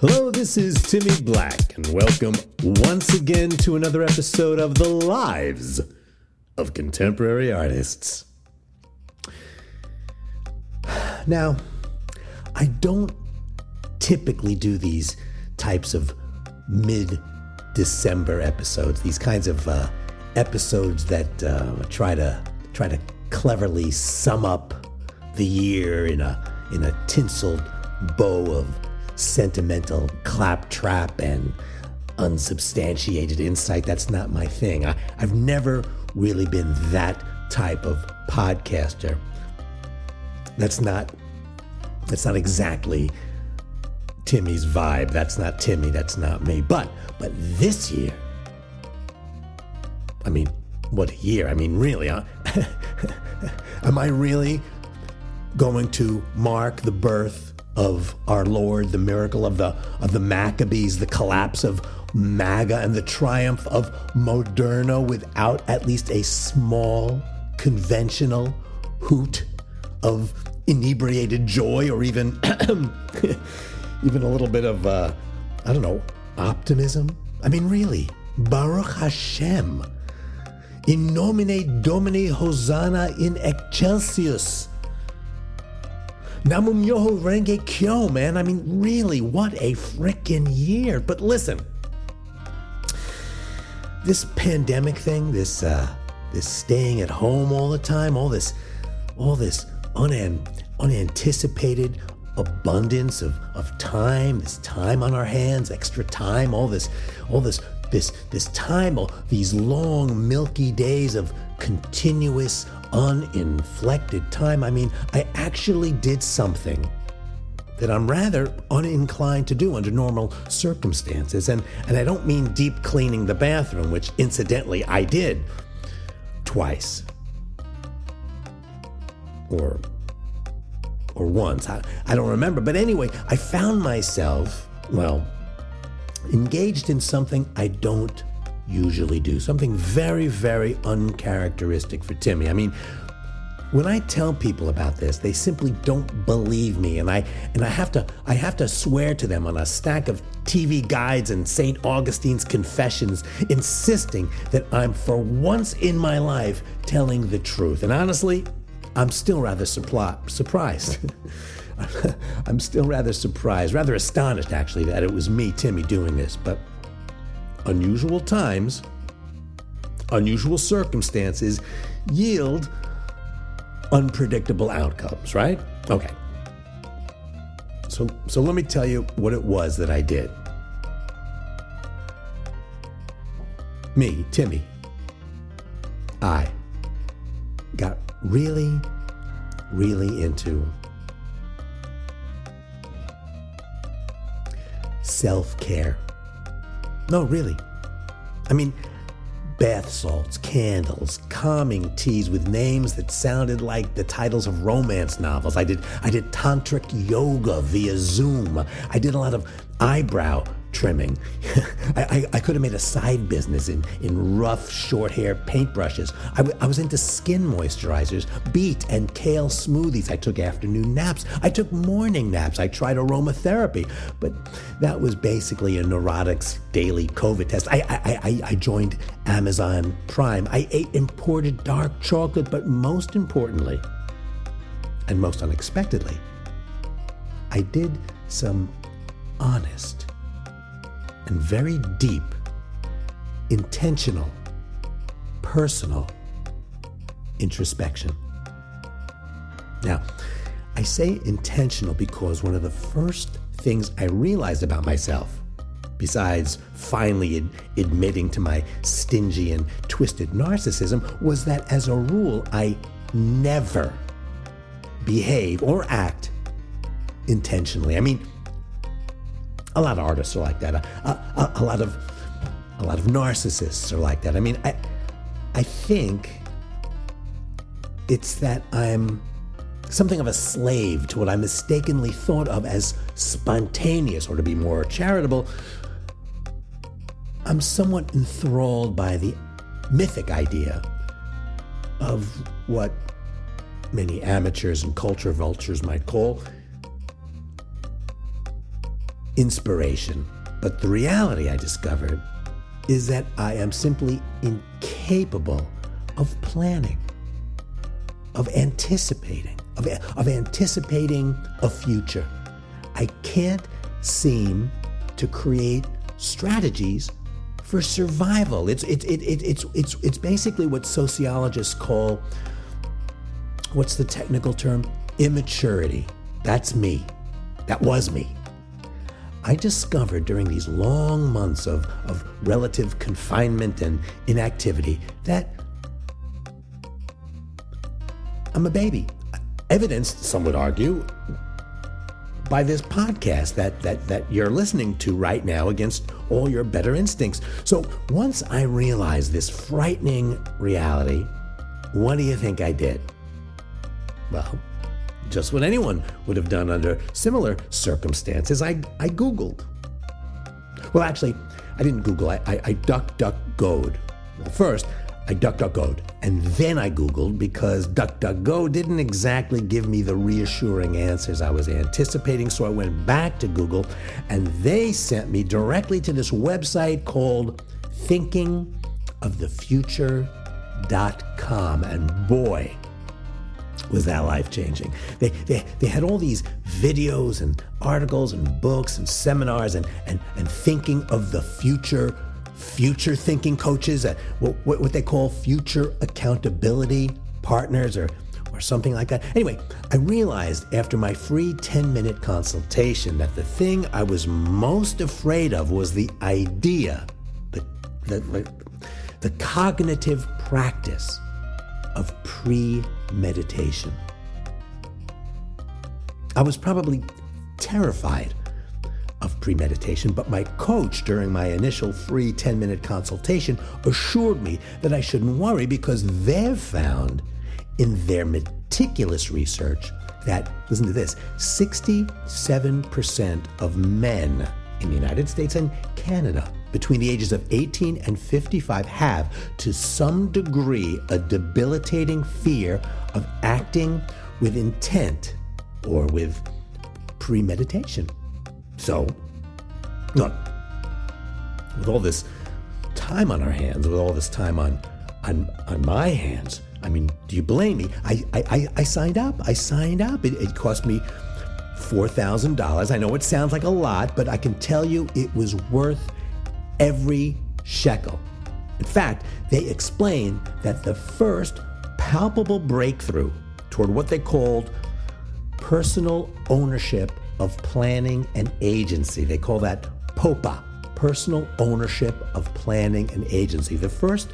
Hello, this is Timmy Black, and welcome once again to another episode of The Lives of Contemporary Artists. Now, I don't typically do these types of mid December episodes, these kinds of uh, episodes that uh, try to try to cleverly sum up the year in a in a tinseled bow of sentimental claptrap and unsubstantiated insight. That's not my thing. I, I've never really been that type of podcaster. That's not that's not exactly Timmy's vibe. That's not Timmy. That's not me. But but this year, I mean, what year! I mean, really, huh? am I really going to mark the birth of our Lord, the miracle of the of the Maccabees, the collapse of MAGA, and the triumph of Moderna without at least a small conventional hoot of inebriated joy, or even even a little bit of uh, I don't know optimism. I mean, really, Baruch Hashem. In nomine Domini Hosanna in excelsis. Nam Myoho Renge Kyo, man. I mean, really, what a frickin' year. But listen, this pandemic thing, this uh, this staying at home all the time, all this, all this unan- unanticipated abundance of, of time, this time on our hands, extra time, all this, all this, this, this time, all these long milky days of continuous uninflected time. I mean, I actually did something that I'm rather uninclined to do under normal circumstances. And, and I don't mean deep cleaning the bathroom, which incidentally I did twice. Or or once. I, I don't remember. But anyway, I found myself, well, engaged in something I don't usually do, something very, very uncharacteristic for Timmy. I mean, when I tell people about this, they simply don't believe me, and I and I have to I have to swear to them on a stack of TV guides and St. Augustine's confessions, insisting that I'm for once in my life telling the truth. And honestly, I'm still rather suppli- surprised. I'm still rather surprised, rather astonished actually, that it was me, Timmy, doing this. But unusual times, unusual circumstances yield unpredictable outcomes, right? Okay. So, so let me tell you what it was that I did. Me, Timmy, I got really, really into self care. No, really. I mean, bath salts, candles, calming teas with names that sounded like the titles of romance novels. I did I did tantric yoga via Zoom. I did a lot of eyebrow trimming. I, I, I, could have made a side business in, in rough, short hair paintbrushes. I, w- I was into skin moisturizers, beet and kale smoothies. I took afternoon naps. I took morning naps. I tried aromatherapy. But that was basically a neurotics daily COVID test. I, I, I, I joined Amazon Prime. I ate imported dark chocolate. But most importantly, and most unexpectedly, I did some honest and very deep, intentional, personal introspection. Now, I say intentional because one of the first things I realized about myself, besides finally ad- admitting to my stingy and twisted narcissism, was that as a rule, I never behave or act intentionally. I mean, a lot of artists are like that. A, a, a, lot of a lot of narcissists are like that. I mean, I I think it's that I'm something of a slave to what I mistakenly thought of as spontaneous, or to be more charitable, I'm somewhat enthralled by the mythic idea of what many amateurs and culture vultures might call inspiration. But the reality I discovered is that I am simply incapable of planning, of anticipating, of, of anticipating a future. I can't seem to create strategies for survival. It's, it, it, it, it's, it's, it's basically what sociologists call what's the technical term? Immaturity. That's me. That was me. I discovered during these long months of, of relative confinement and inactivity that I'm a baby. Evidenced, some would argue, by this podcast that, that, that you're listening to right now against all your better instincts. So once I realized this frightening reality, what do you think I did? Well, just what anyone would have done under similar circumstances. I, I Googled. Well, actually, I didn't Google, I, I, I duck, duck, goed. Well, first, I DuckDuckGoed, and then I Googled because DuckDuckGo didn't exactly give me the reassuring answers I was anticipating. So I went back to Google, and they sent me directly to this website called ThinkingOfTheFuture.com. And boy, was that life changing. They, they, they had all these videos and articles and books and seminars and, and, and thinking of the future future thinking coaches, uh, what, what they call future accountability partners or, or something like that. Anyway, I realized after my free 10 minute consultation that the thing I was most afraid of was the idea, the, the, the cognitive practice of premeditation. I was probably terrified of premeditation, but my coach during my initial free 10 minute consultation assured me that I shouldn't worry because they've found in their meticulous research that, listen to this, 67% of men in the United States and Canada between the ages of 18 and 55 have, to some degree, a debilitating fear of acting with intent or with premeditation. So, look, with all this time on our hands, with all this time on on on my hands, I mean, do you blame me? I I, I signed up. I signed up. It, it cost me four thousand dollars. I know it sounds like a lot, but I can tell you it was worth every shekel. In fact, they explain that the first palpable breakthrough toward what they called personal ownership of planning and agency. They call that POPA, personal ownership of planning and agency. The first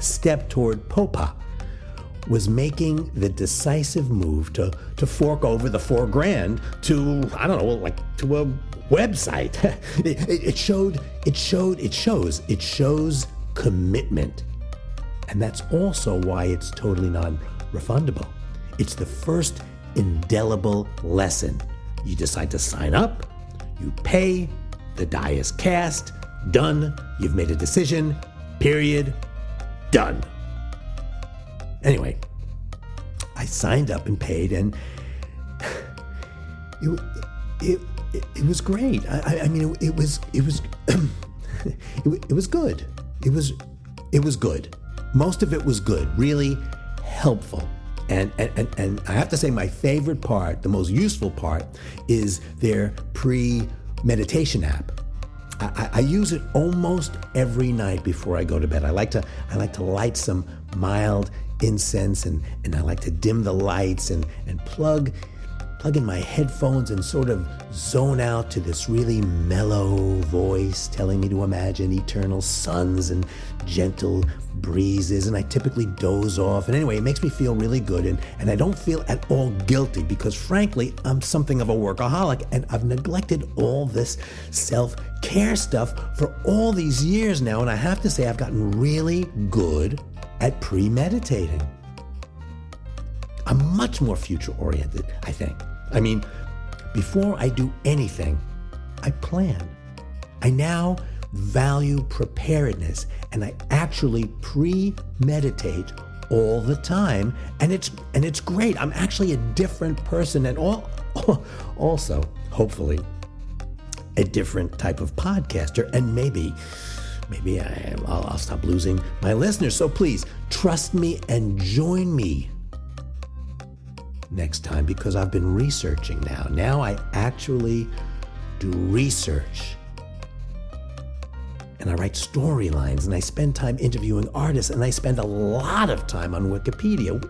step toward POPA was making the decisive move to, to fork over the four grand to, I don't know, like to a website. it, it showed, it showed, it shows, it shows commitment. And that's also why it's totally non refundable. It's the first indelible lesson you decide to sign up, you pay, the die is cast, done, you've made a decision, period, done. Anyway, I signed up and paid, and it, it, it, was great. I, I mean, it, it was it was it, it was good. It was it was good. Most of it was good. Really helpful. And, and, and I have to say, my favorite part, the most useful part, is their pre meditation app. I, I, use it almost every night before I go to bed. I like to I like to light some mild incense and, and I like to dim the lights and, and plug plug in my headphones and sort of zone out to this really mellow voice telling me to imagine eternal suns and gentle breezes. And I typically doze off. And anyway, it makes me feel really good. And, and I don't feel at all guilty because, frankly, I'm something of a workaholic and I've neglected all this self care stuff for all these years now. And I have to say, I've gotten really good at premeditating. I'm much more future oriented, I think. I mean, before I do anything, I plan. I now value preparedness and I actually premeditate all the time and it's and it's great. I'm actually a different person and all also, hopefully, a different type of podcaster, and maybe, maybe I, I'll, I'll stop losing my listeners. So please trust me and join me next time because I've been researching now. Now I actually do research. And I write storylines and I spend time interviewing artists and I spend a lot of time on Wikipedia.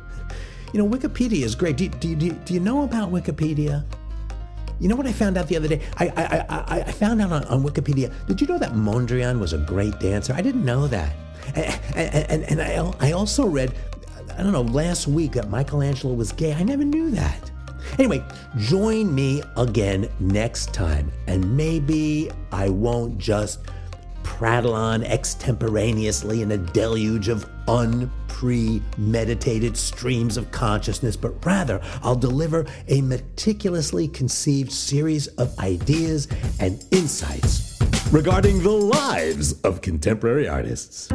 You know, Wikipedia is great. Do, do, do, do you know about Wikipedia? You know what I found out the other day? I, I, I, I found out on, on Wikipedia. Did you know that Mondrian was a great dancer? I didn't know that. And, and, and I, I also read I don't know, last week that Michelangelo was gay. I never knew that. Anyway, join me again next time, and maybe I won't just prattle on extemporaneously in a deluge of unpremeditated streams of consciousness, but rather I'll deliver a meticulously conceived series of ideas and insights regarding the lives of contemporary artists.